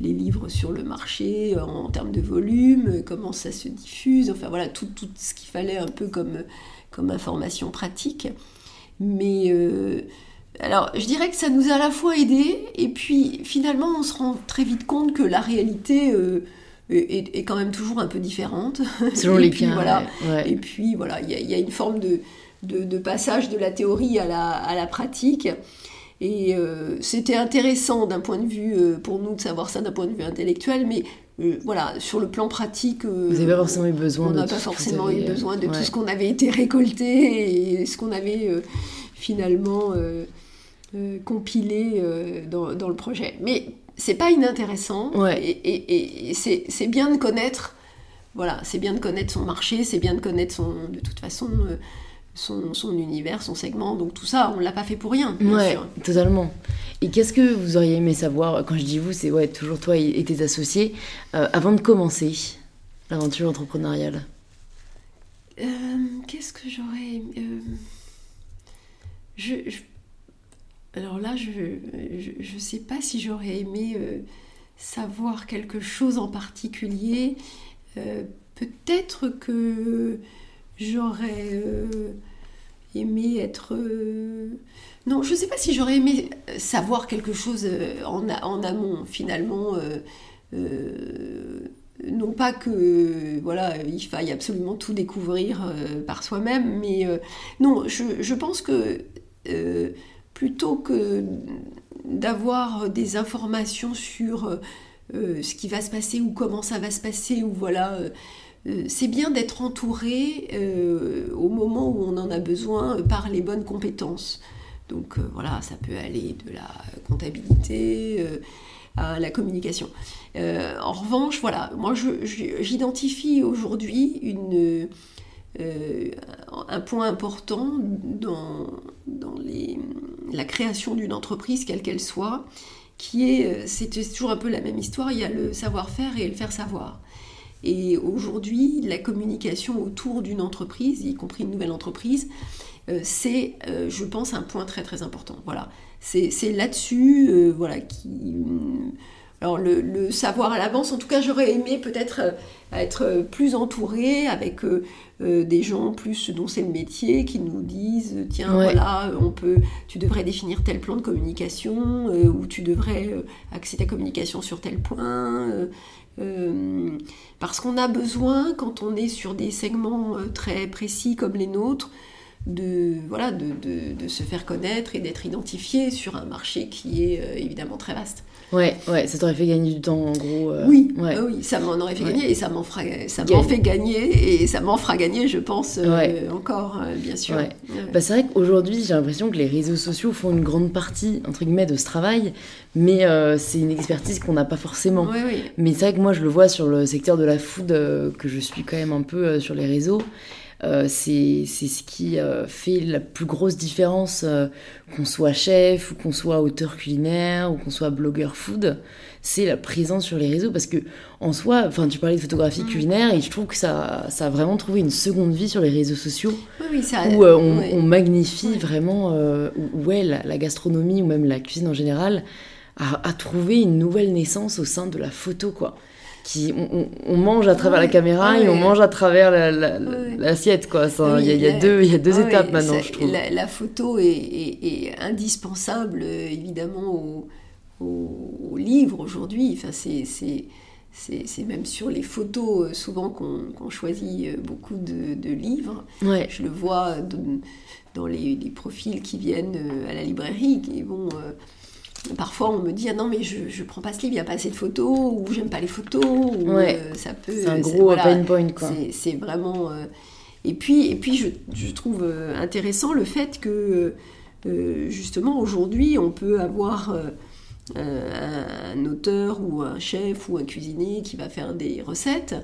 les livres sur le marché en, termes de volume, comment ça se diffuse, enfin voilà, tout, tout ce qu'il fallait un peu comme, comme information pratique. Mais alors, je dirais que ça nous a à la fois aidé, et puis finalement, on se rend très vite compte que la réalité est, quand même toujours un peu différente. Selon les cas. Voilà. Et puis voilà, il y, a une forme de, de, passage de la théorie à la, à la pratique. Et euh, c'était intéressant d'un point de vue, euh, pour nous, de savoir ça d'un point de vue intellectuel, mais euh, voilà, sur le plan pratique, vous n'avez pas forcément eu besoin. On n'a pas forcément eu besoin de tout ce qu'on avait été récolté et ce qu'on avait finalement compilé dans, dans, le projet. Mais c'est pas inintéressant. Et, c'est bien de connaître, voilà, c'est bien de connaître son marché, c'est bien de connaître son, de toute façon, euh, son, son, univers, son segment. Donc tout ça, on l'a pas fait pour rien. Bien ouais, sûr. totalement. Et qu'est-ce que vous auriez aimé savoir Quand je dis vous, c'est ouais, toujours toi et, tes associés, euh, avant de commencer l'aventure entrepreneuriale? Euh, qu'est-ce que j'aurais je, je alors là, je ne sais pas si j'aurais aimé euh, savoir quelque chose en particulier. Euh, peut-être que j'aurais euh, aimé être... non, je ne sais pas si j'aurais aimé savoir quelque chose en, amont, finalement. non pas que voilà il faille absolument tout découvrir par soi-même, mais non, je, pense que plutôt que d'avoir des informations sur euh, ce qui va se passer ou comment ça va se passer, ou voilà, euh, euh, c'est bien d'être entouré au moment où on en a besoin par les bonnes compétences. Donc voilà, ça peut aller de la comptabilité à la communication. en revanche, voilà, moi j'identifie aujourd'hui une euh, un point important dans, les, la création d'une entreprise, quelle qu'elle soit, qui est, c'est toujours un peu la même histoire, il y a le savoir-faire et le faire savoir. Et aujourd'hui, la communication autour d'une entreprise, y compris une nouvelle entreprise, c'est, je pense, un point très très important. Voilà, c'est là-dessus, voilà, qui alors le, savoir à l'avance, en tout cas j'aurais aimé peut-être euh, être plus entourée avec euh, euh, des gens plus dont c'est le métier qui nous disent tiens voilà on peut tu devrais définir tel plan de communication ou tu devrais axer ta communication sur tel point parce qu'on a besoin quand on est sur des segments très précis comme les nôtres de, voilà, de, de, se faire connaître et d'être identifié sur un marché qui est évidemment très vaste. Ouais, ouais, ça t'aurait fait gagner du temps en gros. Euh, oui, ouais. oui, ça m'en aurait fait gagner et ça m'en fera, ça m'en fait gagner et ça m'en fera gagner, je pense, euh, encore, euh, bien sûr. Bah, c'est vrai qu'aujourd'hui, j'ai l'impression que les réseaux sociaux font une grande partie, entre guillemets, de ce travail, mais c'est une expertise qu'on n'a pas forcément. Mais c'est vrai que moi, je le vois sur le secteur de la food, que je suis quand même un peu sur les réseaux. Euh, c'est ce qui euh, fait la plus grosse différence, euh, qu'on soit chef ou qu'on soit auteur culinaire ou qu'on soit blogueur food, c'est la présence sur les réseaux. Parce que en soi, enfin tu parlais de photographie mm. culinaire et je trouve que ça, ça a vraiment trouvé une seconde vie sur les réseaux sociaux où on, magnifie vraiment ouais, la, gastronomie ou même la cuisine en général a, a trouvé une nouvelle naissance au sein de la photo quoi on, mange à travers la caméra et on mange à travers l'assiette quoi. Il y, a deux il y a deux étapes maintenant je trouve. la, photo est, indispensable évidemment au, livre aujourd'hui. Enfin c'est c'est même sur les photos euh, souvent qu'on choisit euh, beaucoup de, livres. Je le vois dans les, profils qui viennent euh, à la librairie, qui vont Parfois, on me dit ah non mais je je prends pas ce livre, il y a pas assez de photos ou j'aime pas les photos ou euh, ça peut. C'est un gros pain point quoi. C'est vraiment. Euh, et puis et puis je, je, trouve euh, intéressant le fait que justement aujourd'hui on peut avoir un, auteur ou un chef ou un cuisinier qui va faire des recettes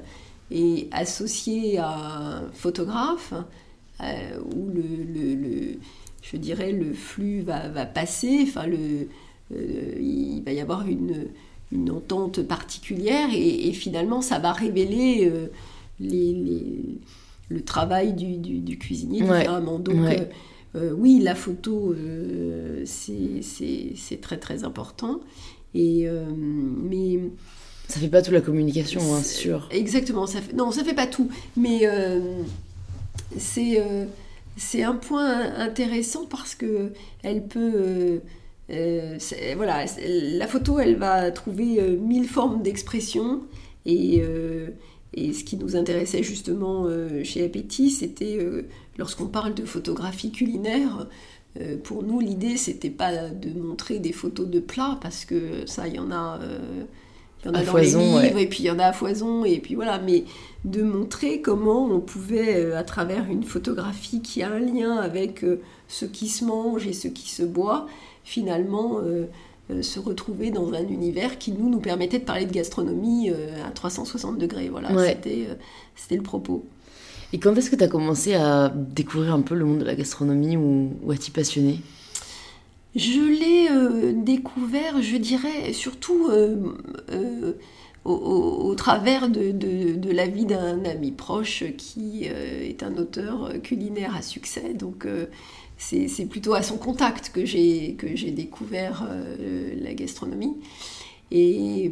et associé à un photographe où le, le, le, je dirais le flux va, va passer, enfin le euh, il va y avoir une, une entente particulière et, finalement ça va révéler euh, les, le travail du, du, cuisinier différemment. Donc euh, oui, la photo, c'est très très important. Et, mais ça fait pas toute la communication, hein, c'est sûr. Exactement, ça fait, non, ça fait pas tout, mais c'est c'est un point intéressant parce que elle peut euh, voilà, la photo, elle va trouver euh, mille formes d'expression. Et, euh, et, ce qui nous intéressait justement chez Appétit, c'était lorsqu'on parle de photographie culinaire, pour nous, l'idée, c'était pas de montrer des photos de plats, parce que ça, il y en a. il y en a dans les livres, et puis il y en a à foison, et puis voilà, mais de montrer comment on pouvait, à travers une photographie qui a un lien avec ce qui se mange et ce qui se boit, finalement euh, euh, se retrouver dans un univers qui nous, nous permettait de parler de gastronomie euh, à 360 degrés. Voilà, c'était, c'était le propos. Et quand est-ce que tu as commencé à découvrir un peu le monde de la gastronomie ou, à t'y passionner? Je l'ai découvert, je dirais, surtout au, travers de, de, de, la vie d'un ami proche qui est un auteur culinaire à succès. Donc c'est plutôt à son contact que j'ai découvert euh, la gastronomie. Et,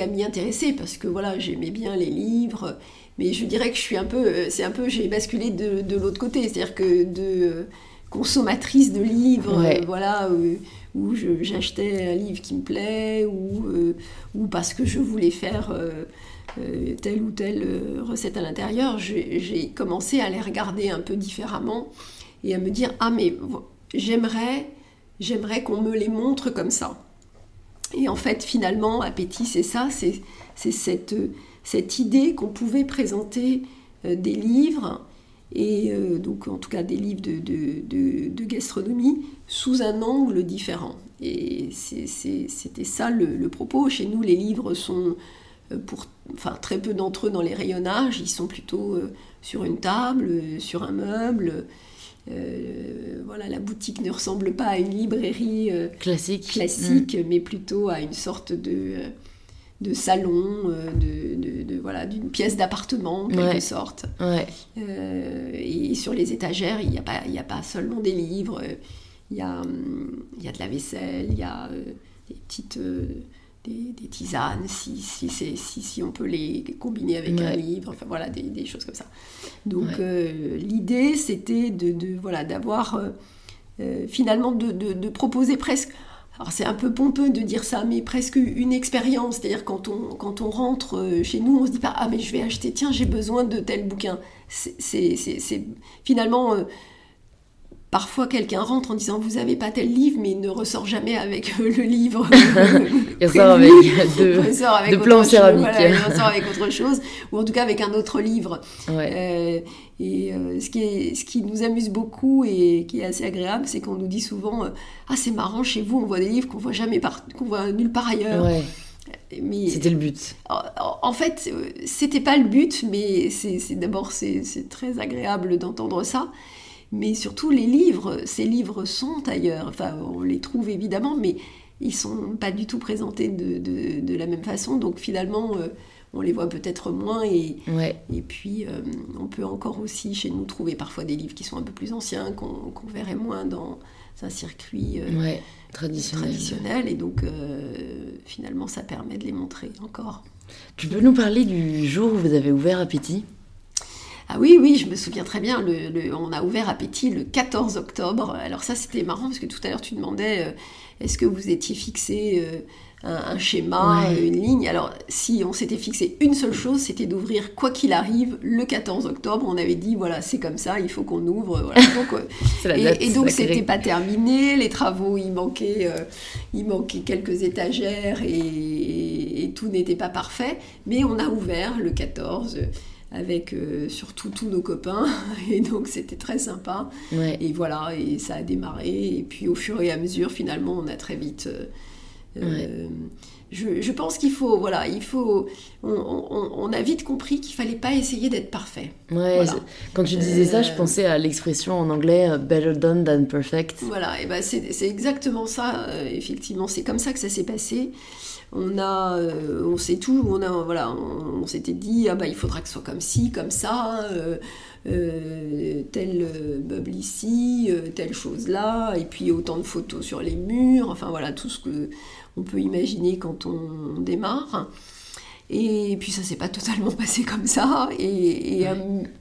à m'y intéresser parce que voilà j'aimais bien les livres. Mais je dirais que je suis un peu c'est un peu j'ai basculé de, l'autre côté. C'est-à-dire que de euh, consommatrice de livres voilà euh, où j'achetais un livre qui me plaît ou, ou parce que je voulais faire telle ou telle recette à l'intérieur j'ai commencé à les regarder un peu différemment et à me dire ah mais j'aimerais j'aimerais qu'on me les montre comme ça. Et en fait finalement appétit c'est ça, c'est cette, cette idée qu'on pouvait présenter euh, des livres et euh, donc en tout cas des livres de, de, de, gastronomie sous un angle différent. Et c'était ça le, le, propos. Chez nous, les livres sont, euh, pour enfin, très peu d'entre eux dans les rayonnages, ils sont plutôt sur une table, sur un meuble. Voilà, la boutique ne ressemble pas à une librairie classique, classique mm. mais plutôt à une sorte de de salon, de, de, voilà, d'une pièce d'appartement en quelque sorte. et sur les étagères, il n'y a, pas, a pas seulement des livres, il y a, il y a de la vaisselle, il y a des petites des, tisanes, si, si, si, si, on peut les combiner avec un livre, enfin voilà, des, des, choses comme ça. Donc euh, l'idée, c'était de, de, voilà, d'avoir euh, euh, finalement de, de, proposer presque, alors c'est un peu pompeux de dire ça, mais presque une expérience, c'est-à-dire quand on, quand on rentre chez nous, on se dit pas, ah mais je vais acheter, tiens, j'ai besoin de tel bouquin. C'est finalement Parfois, quelqu'un rentre en disant Vous n'avez pas tel livre, mais il ne ressort jamais avec euh, le livre. il ressort avec de, plans céramiques. il ressort avec autre chose, ou en tout cas avec un autre livre. Euh, et euh, ce, qui est, ce qui nous amuse beaucoup et qui est assez agréable, c'est qu'on nous dit souvent Ah, c'est marrant, chez vous, on voit des livres qu'on voit jamais qu'on voit nulle part ailleurs. c'était le but. En, fait, c'était pas le but, mais c'est d'abord c'est très agréable d'entendre ça. Mais surtout, les livres, ces livres sont ailleurs. Enfin, on les trouve évidemment, mais ils sont pas du tout présentés de, de, la même façon. Donc finalement, euh, on les voit peut-être moins. Et, et puis, euh, on peut encore aussi chez nous trouver parfois des livres qui sont un peu plus anciens, qu'on verrait moins dans un circuit euh, traditionnel. traditionnel. Et donc, finalement, ça permet de les montrer encore. Tu peux nous parler du jour où vous avez ouvert Appétit? Ah oui, oui, je me souviens très bien. Le, on a ouvert Appétit le 14 octobre. Alors ça, c'était marrant parce que tout à l'heure, tu demandais euh, est-ce que vous étiez fixé euh, un, schéma, une ligne? Alors si on s'était fixé une seule chose, c'était d'ouvrir quoi qu'il arrive le 14 octobre. On avait dit voilà, c'est comme ça, il faut qu'on ouvre. Voilà. Donc, euh, et, donc c'était pas terminé. Les travaux, il manquait, il manquait quelques étagères et, et tout n'était pas parfait. Mais on a ouvert le 14 avec euh, surtout tous nos copains. Et donc c'était très sympa. Et voilà et ça a démarré. Et puis au fur et à mesure finalement on a très vite euh, euh, je, je, pense qu'il faut voilà il faut on, on, a vite compris qu'il fallait pas essayer d'être parfait. Quand tu disais ça je pensais à l'expression en anglais better done than perfect. Voilà et ben c'est exactement ça effectivement. C'est comme ça que ça s'est passé on a, euh, on sait tout, on a, voilà, on, s'était dit, ah bah il faudra que ce soit comme ci, comme ça, euh, euh, tel meuble ici, telle chose là, et puis autant de photos sur les murs, enfin voilà, tout ce que on peut imaginer quand on démarre. Et puis ça s'est pas totalement passé comme ça, et,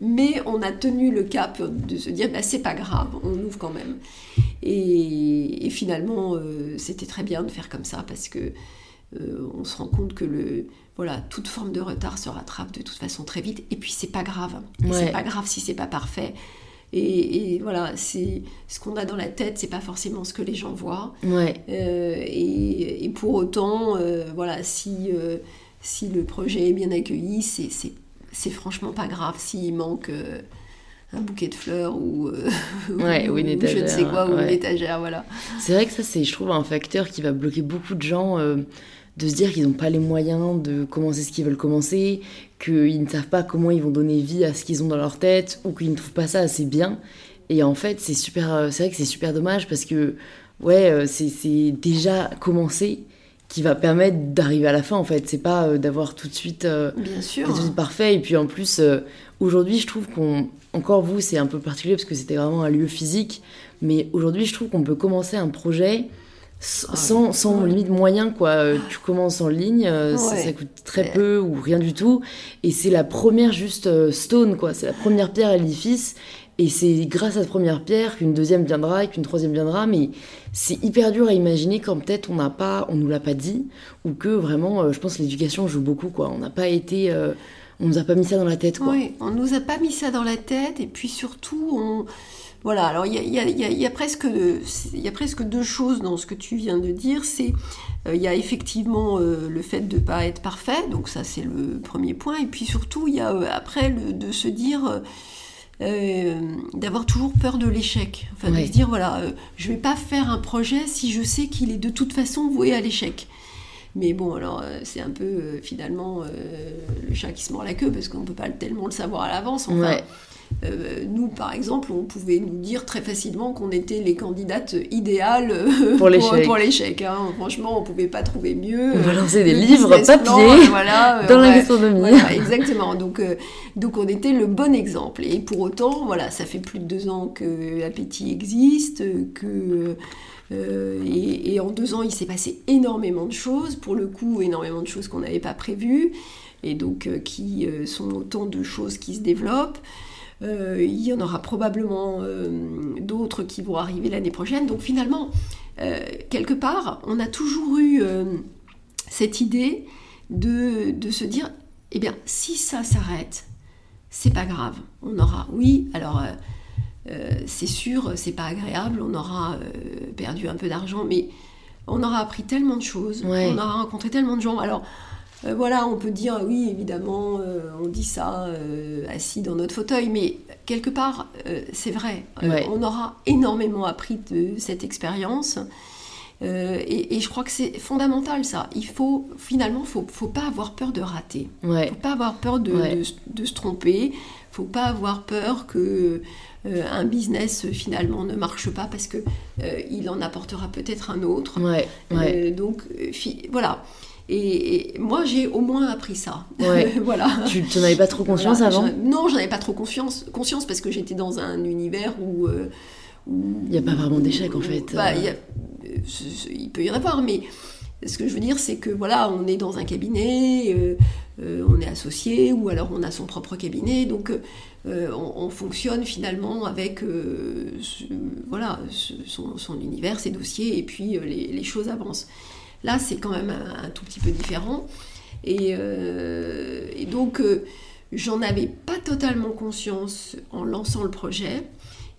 mais on a tenu le cap de se dire bah, c'est pas grave, on ouvre quand même. Et, et finalement, c'était très bien de faire comme ça parce que euh, on se rend compte que le, voilà, toute forme de retard se rattrape de toute façon très vite. Et puis c'est pas grave. C'est pas grave si c'est pas parfait. Et, voilà, c'est ce qu'on a dans la tête, c'est pas forcément ce que les gens voient. Euh, et, pour autant, euh, voilà, si, si le projet est bien accueilli, c'est franchement pas grave s'il manque un bouquet de fleurs ou, une étagère, je ne sais quoi, ou une étagère, voilà. C'est vrai que ça, c'est, je trouve, un facteur qui va bloquer beaucoup de gens de se dire qu'ils n'ont pas les moyens de commencer ce qu'ils veulent commencer, qu'ils ne savent pas comment ils vont donner vie à ce qu'ils ont dans leur tête, ou qu'ils ne trouvent pas ça assez bien. Et en fait, c'est super, euh, c'est vrai que c'est super dommage parce que, ouais, euh, c'est déjà commencé qui va permettre d'arriver à la fin en fait. C'est pas euh, d'avoir tout de suite, Bien sûr. tout de suite parfait. Et puis en plus, aujourd'hui, je trouve qu'on, encore vous, c'est un peu particulier parce que c'était vraiment un lieu physique. Mais aujourd'hui, je trouve qu'on peut commencer un projet sans, sans limite moyen quoi. Euh, tu commences en ligne euh, ça, coûte très peu ou rien du tout. Et c'est la première juste euh, stone quoi. C'est la première pierre à l'édifice. Et c'est grâce à cette première pierre qu'une deuxième viendra et qu'une troisième viendra. Mais c'est hyper dur à imaginer quand peut-être on n'a pas on nous l'a pas dit ou que vraiment je pense que l'éducation joue beaucoup quoi. On n'a pas été on nous a pas mis ça dans la tête quoi. Oui on nous a pas mis ça dans la tête. Et puis surtout on voilà, alors il y a, presque, deux choses dans ce que tu viens de dire. C'est euh, il y a effectivement euh, le fait de ne pas être parfait, donc ça c'est le premier point. Et puis surtout, il y a euh, après de se dire d'avoir toujours peur de l'échec. Enfin, de se dire voilà, je ne vais pas faire un projet si je sais qu'il est de toute façon voué à l'échec. Mais bon, alors c'est un peu finalement le chat qui se mord la queue parce qu'on ne peut pas tellement le savoir à l'avance. Enfin, euh, nous, par exemple, on pouvait nous dire très facilement qu'on était les candidates idéales pour l'échec. Pour, l'échec hein. Franchement, on pouvait pas trouver mieux. On va lancer des livres papier voilà, dans la gastronomie. Voilà, exactement. Donc, donc, on était le bon exemple. Et pour autant, voilà, ça fait plus de deux ans que Appétit existe, que euh, et, en deux ans, il s'est passé énormément de choses, pour le coup, énormément de choses qu'on n'avait pas prévues, et donc euh, qui euh, sont autant de choses qui se développent. Il y en aura probablement d'autres qui vont arriver l'année prochaine. Donc finalement, quelque part, on a toujours eu cette idée de, de, se dire, eh bien, si ça s'arrête, c'est pas grave. On aura, oui, alors euh, c'est sûr, c'est pas agréable, on aura euh, perdu un peu d'argent, mais on aura appris tellement de choses, on aura rencontré tellement de gens. Alors, euh, voilà, on peut dire, oui, évidemment, on dit ça assis dans notre fauteuil, mais quelque part, c'est vrai. on aura énormément appris de cette expérience. Et, je crois que c'est fondamental ça. Il faut finalement, faut, faut pas avoir peur de rater. Ouais. Faut pas avoir peur de, de, de se tromper. Faut pas avoir peur que euh, un business euh, finalement ne marche pas parce que euh, il en apportera peut-être un autre. donc voilà. Et, moi, j'ai au moins appris ça. voilà. Tu n'en avais pas trop conscience avant Non, j'en avais pas trop conscience, conscience parce que j'étais dans un univers où. il n'y a pas vraiment d'échec en fait. Bah, il, peut y en avoir, mais ce que je veux dire, c'est que voilà, on est dans un cabinet, on est associé, ou alors on a son propre cabinet, donc euh, on, fonctionne finalement avec euh, voilà, son, univers, ses dossiers, et puis euh, les, choses avancent. Là, c'est quand même un, tout petit peu différent. Et, donc, j'en avais pas totalement conscience en lançant le projet.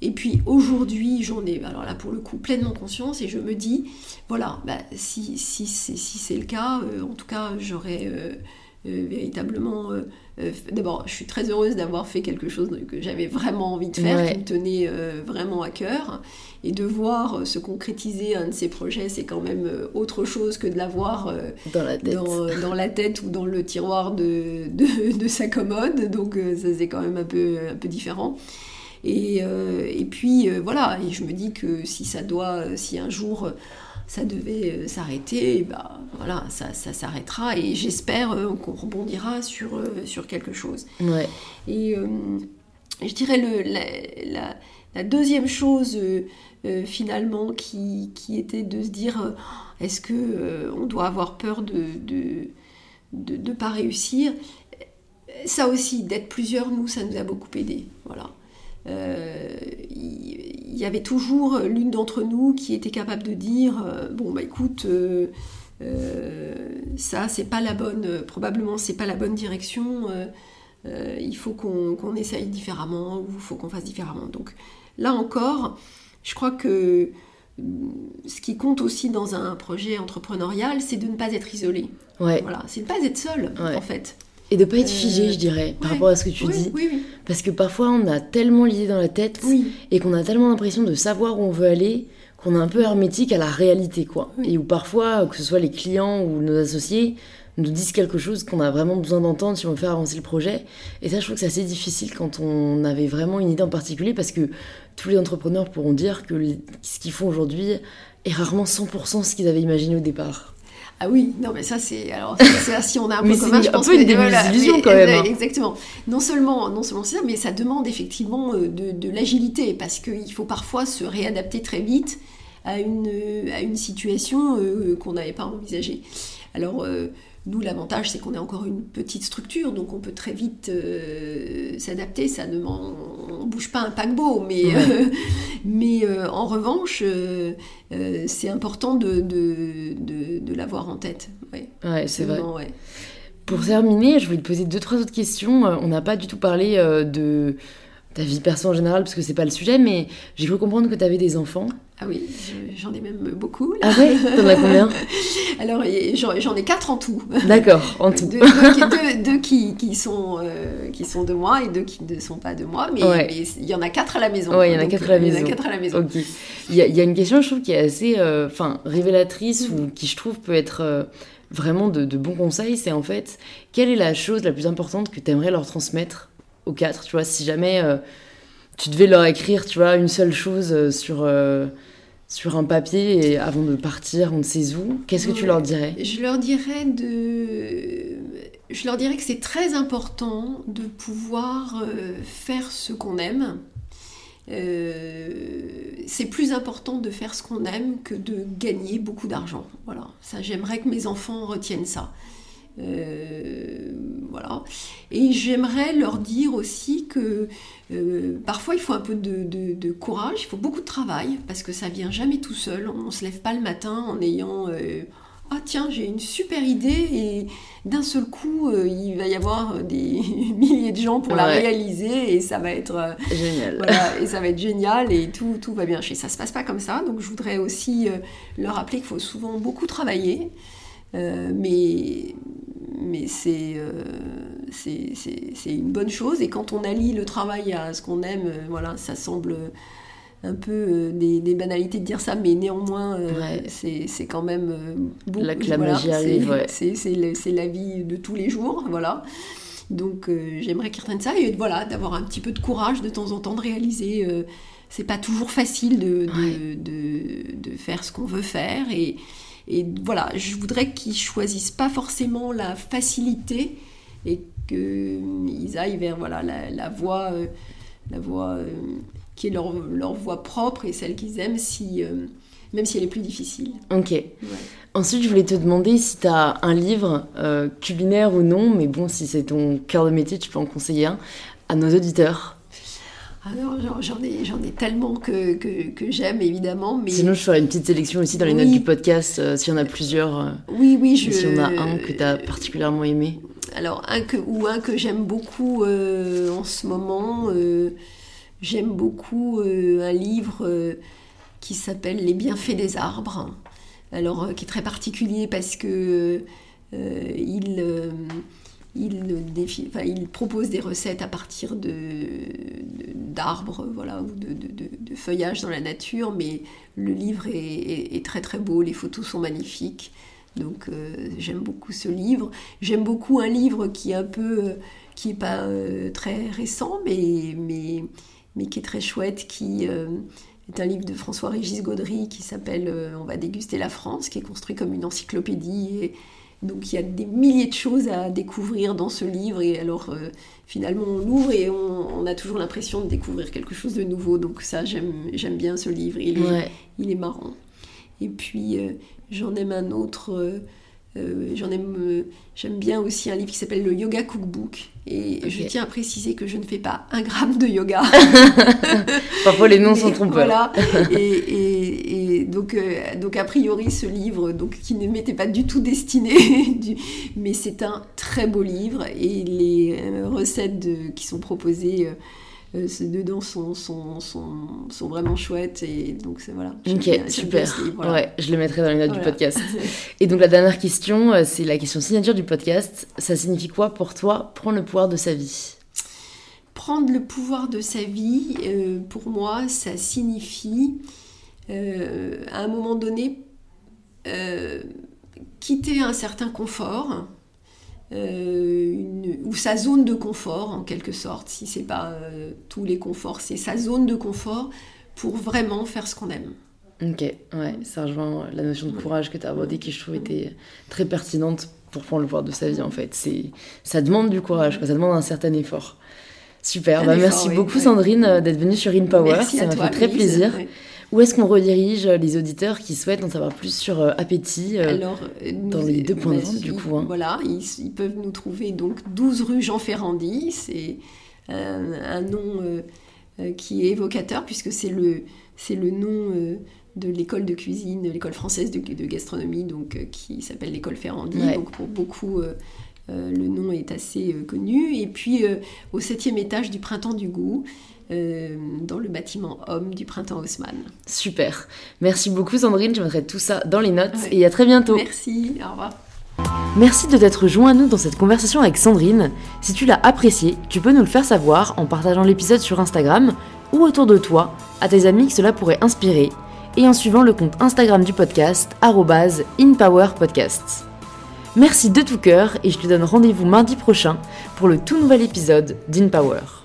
Et puis aujourd'hui, j'en ai, alors là pour le coup, pleinement conscience et je me dis, voilà, bah, si, c'est le cas, en tout cas, j'aurais véritablement euh, d'abord, je suis très heureuse d'avoir fait quelque chose que j'avais vraiment envie de faire, qui me tenait euh, vraiment à cœur. Et de voir euh, se concrétiser un de ces projets, c'est quand même autre chose que de l'avoir dans, la tête. Dans, la tête ou dans le tiroir de, de, sa commode. Donc, ça, c'est quand même un peu, un peu différent. Et, et puis, voilà, et je me dis que si ça doit, si un jour ça devait euh, s'arrêter, bah, voilà, ça, ça s'arrêtera et j'espère euh, qu'on rebondira sur, euh, sur quelque chose. Ouais. Et je dirais le, la, la, deuxième chose finalement qui, qui, était de se dire est-ce que on doit avoir peur de ne de, de, pas réussir? Ça aussi, d'être plusieurs, nous, ça nous a beaucoup aidé. Voilà. Euh, il y avait toujours l'une d'entre nous qui était capable de dire euh, bon bah écoute euh, ça c'est pas la bonne probablement c'est pas la bonne direction il faut qu'on essaye différemment ou il faut qu'on fasse différemment donc là encore je crois que ce qui compte aussi dans un projet entrepreneurial, c'est de ne pas être isolé. Ouais. Voilà, c'est de ne pas être seul, en fait. Et de pas être figé, euh, je dirais, par rapport à ce que tu dis. Parce que parfois, on a tellement l'idée dans la tête et qu'on a tellement l'impression de savoir où on veut aller qu'on est un peu hermétique à la réalité, quoi. Et où parfois, que ce soit les clients ou nos associés, nous disent quelque chose qu'on a vraiment besoin d'entendre si on veut faire avancer le projet. Et ça, je trouve que c'est assez difficile quand on avait vraiment une idée en particulier parce que tous les entrepreneurs pourront dire que ce qu'ils font aujourd'hui est rarement 100% ce qu'ils avaient imaginé au départ. Ah oui, non mais ça c'est alors ça, si on a un peu commun, je pense un peu une voilà, quand même. Hein. Exactement. Non seulement non seulement c'est ça, mais ça demande effectivement euh, de, de l'agilité parce qu'il faut parfois se réadapter très vite à une à une situation euh, qu'on n'avait pas envisagée. Alors euh, nous, l'avantage, c'est qu'on est encore une petite structure, donc on peut très vite euh, s'adapter. Ça ne on, bouge pas un paquebot, mais, euh, mais euh, en revanche, c'est important de, de, l'avoir en tête. Ouais, c'est vrai. Pour terminer, je voulais te poser deux, trois autres questions. On n'a pas du tout parlé de ta vie perso en général, parce que c'est pas le sujet, mais j'ai cru comprendre que tu avais des enfants. Ah oui, j'en ai même beaucoup. Ah ouais T'en as combien? Alors, j'en ai quatre en tout. D'accord, en tout. Deux, qui, qui, sont, euh, qui sont de moi et deux qui ne sont pas de moi, mais il y en a quatre à la maison. Ouais, il y en a quatre à la maison. Il y en a quatre à la maison. Ok. Il y, a, une question, je trouve, qui est assez euh, révélatrice ou qui, je trouve, peut être euh, vraiment de, de bons conseils. C'est en fait, quelle est la chose la plus importante que tu aimerais leur transmettre aux quatre, tu vois, si jamais tu devais leur écrire, tu vois, une seule chose sur sur un papier et avant de partir, on ne sait où, qu'est-ce que tu leur dirais? Je leur dirais de je leur dirais que c'est très important de pouvoir faire ce qu'on aime euh, c'est plus important de faire ce qu'on aime que de gagner beaucoup d'argent. Voilà, ça j'aimerais que mes enfants retiennent ça. Euh, voilà. Et j'aimerais leur dire aussi que euh, parfois il faut un peu de, de, courage, il faut beaucoup de travail, parce que ça vient jamais tout seul. On ne se lève pas le matin en ayant ah tiens, j'ai une super idée et d'un seul coup, euh, il va y avoir des milliers de gens pour la réaliser et ça va être euh, génial. Voilà, et ça va être génial et tout, tout va bien. Ça se passe pas comme ça, donc je voudrais aussi euh, leur rappeler qu'il faut souvent beaucoup travailler, mais mais c'est c'est une bonne chose et quand on allie le travail à ce qu'on aime, voilà, ça semble un peu euh, des, banalités de dire ça, mais néanmoins, euh, c'est quand même euh, beaucoup. La, la magie arrive, C'est la vie de tous les jours, voilà. Donc j'aimerais qu'ils retiennent ça et voilà, d'avoir un petit peu de courage de temps en temps de réaliser. c'est pas toujours facile de, de, de, faire ce qu'on veut faire et, et voilà, je voudrais qu'ils choisissent pas forcément la facilité et qu'ils aillent vers voilà, la, la voie, la voie qui est leur, leur voix propre et celle qu'ils aiment, si, euh, même si elle est plus difficile. Ok. Ensuite, je voulais te demander si tu as un livre, euh, culinaire ou non, mais bon, si c'est ton cœur de métier, tu peux en conseiller un à nos auditeurs. Alors, j'en ai, j'en ai tellement que, que, j'aime, évidemment. Mais... Sinon, je ferai une petite sélection aussi dans les notes du podcast, euh, s'il y en a plusieurs. oui, oui, je... S'il y en a un que tu as particulièrement aimé. Alors, un que, ou un que j'aime beaucoup en ce moment, J'aime beaucoup euh, un livre euh, qui s'appelle Les bienfaits des arbres, alors euh, qui est très particulier parce que il, il, propose des recettes à partir d'arbres, voilà, ou de, feuillages dans la nature, mais le livre est, très très beau, les photos sont magnifiques. Donc j'aime beaucoup ce livre. J'aime beaucoup un livre qui est un peu, qui n'est pas très récent, mais, mais mais qui est très chouette, qui euh, est un livre de François-Régis Gaudry qui s'appelle euh, On va déguster la France, qui est construit comme une encyclopédie. Donc il y a des milliers de choses à découvrir dans ce livre. Et alors euh, finalement on l'ouvre et on, a toujours l'impression de découvrir quelque chose de nouveau. Donc ça j'aime bien ce livre, il est, il est marrant. Et puis j'en aime un autre euh, j'en aime, euh, j'aime bien aussi un livre qui s'appelle le Yoga Cookbook. Et je tiens à préciser que je ne fais pas un gramme de yoga. Parfois les noms sont trompeurs. Voilà. et, donc, euh, donc a priori ce livre, donc qui ne m'était pas du tout destiné, mais c'est un très beau livre et les recettes qui sont proposées ces deux dents sont, sont, sont, vraiment chouettes et donc c'est voilà. Ok, super. Ouais, je les mettrai dans les notes du podcast. et donc la dernière question, euh, c'est la question signature du podcast. Ça signifie quoi pour toi prendre le pouvoir de sa vie? Prendre le pouvoir de sa vie, euh, pour moi, ça signifie à un moment donné quitter un certain confort euh, une, ou sa zone de confort en quelque sorte, si c'est pas euh, tous les conforts, c'est sa zone de confort pour vraiment faire ce qu'on aime. Ok, ouais, ça rejoint la notion de courage que tu as abordée qui je trouve était très pertinente pour prendre le pouvoir de sa vie en fait. C'est, ça demande du courage, ça demande un certain effort. Super, bah, merci beaucoup Sandrine d'être venue sur InPower, ça m'a fait très plaisir. Où est-ce qu'on redirige les auditeurs qui souhaitent en savoir plus sur euh, Appétit euh, Alors, dans les deux points de vente du coup hein. Voilà, ils, peuvent nous trouver donc 12 rue Jean Ferrandi, c'est un, nom qui est évocateur puisque c'est le, c'est le nom de l'école de cuisine, de l'école française de, gastronomie, donc qui s'appelle l'école Ferrandi. Donc pour beaucoup, le nom est assez connu. Et puis au septième étage du Printemps du Goût, euh, dans le bâtiment Homme du Printemps Haussmann. Super. Merci beaucoup Sandrine, je mettrai tout ça dans les notes et à très bientôt. Merci, au revoir. Merci de t'être joint à nous dans cette conversation avec Sandrine. Si tu l'as apprécié, tu peux nous le faire savoir en partageant l'épisode sur Instagram ou autour de toi, à tes amis que cela pourrait inspirer, et en suivant le compte Instagram du podcast, InPowerPodcast. Merci de tout cœur et je te donne rendez-vous mardi prochain pour le tout nouvel épisode d'InPower.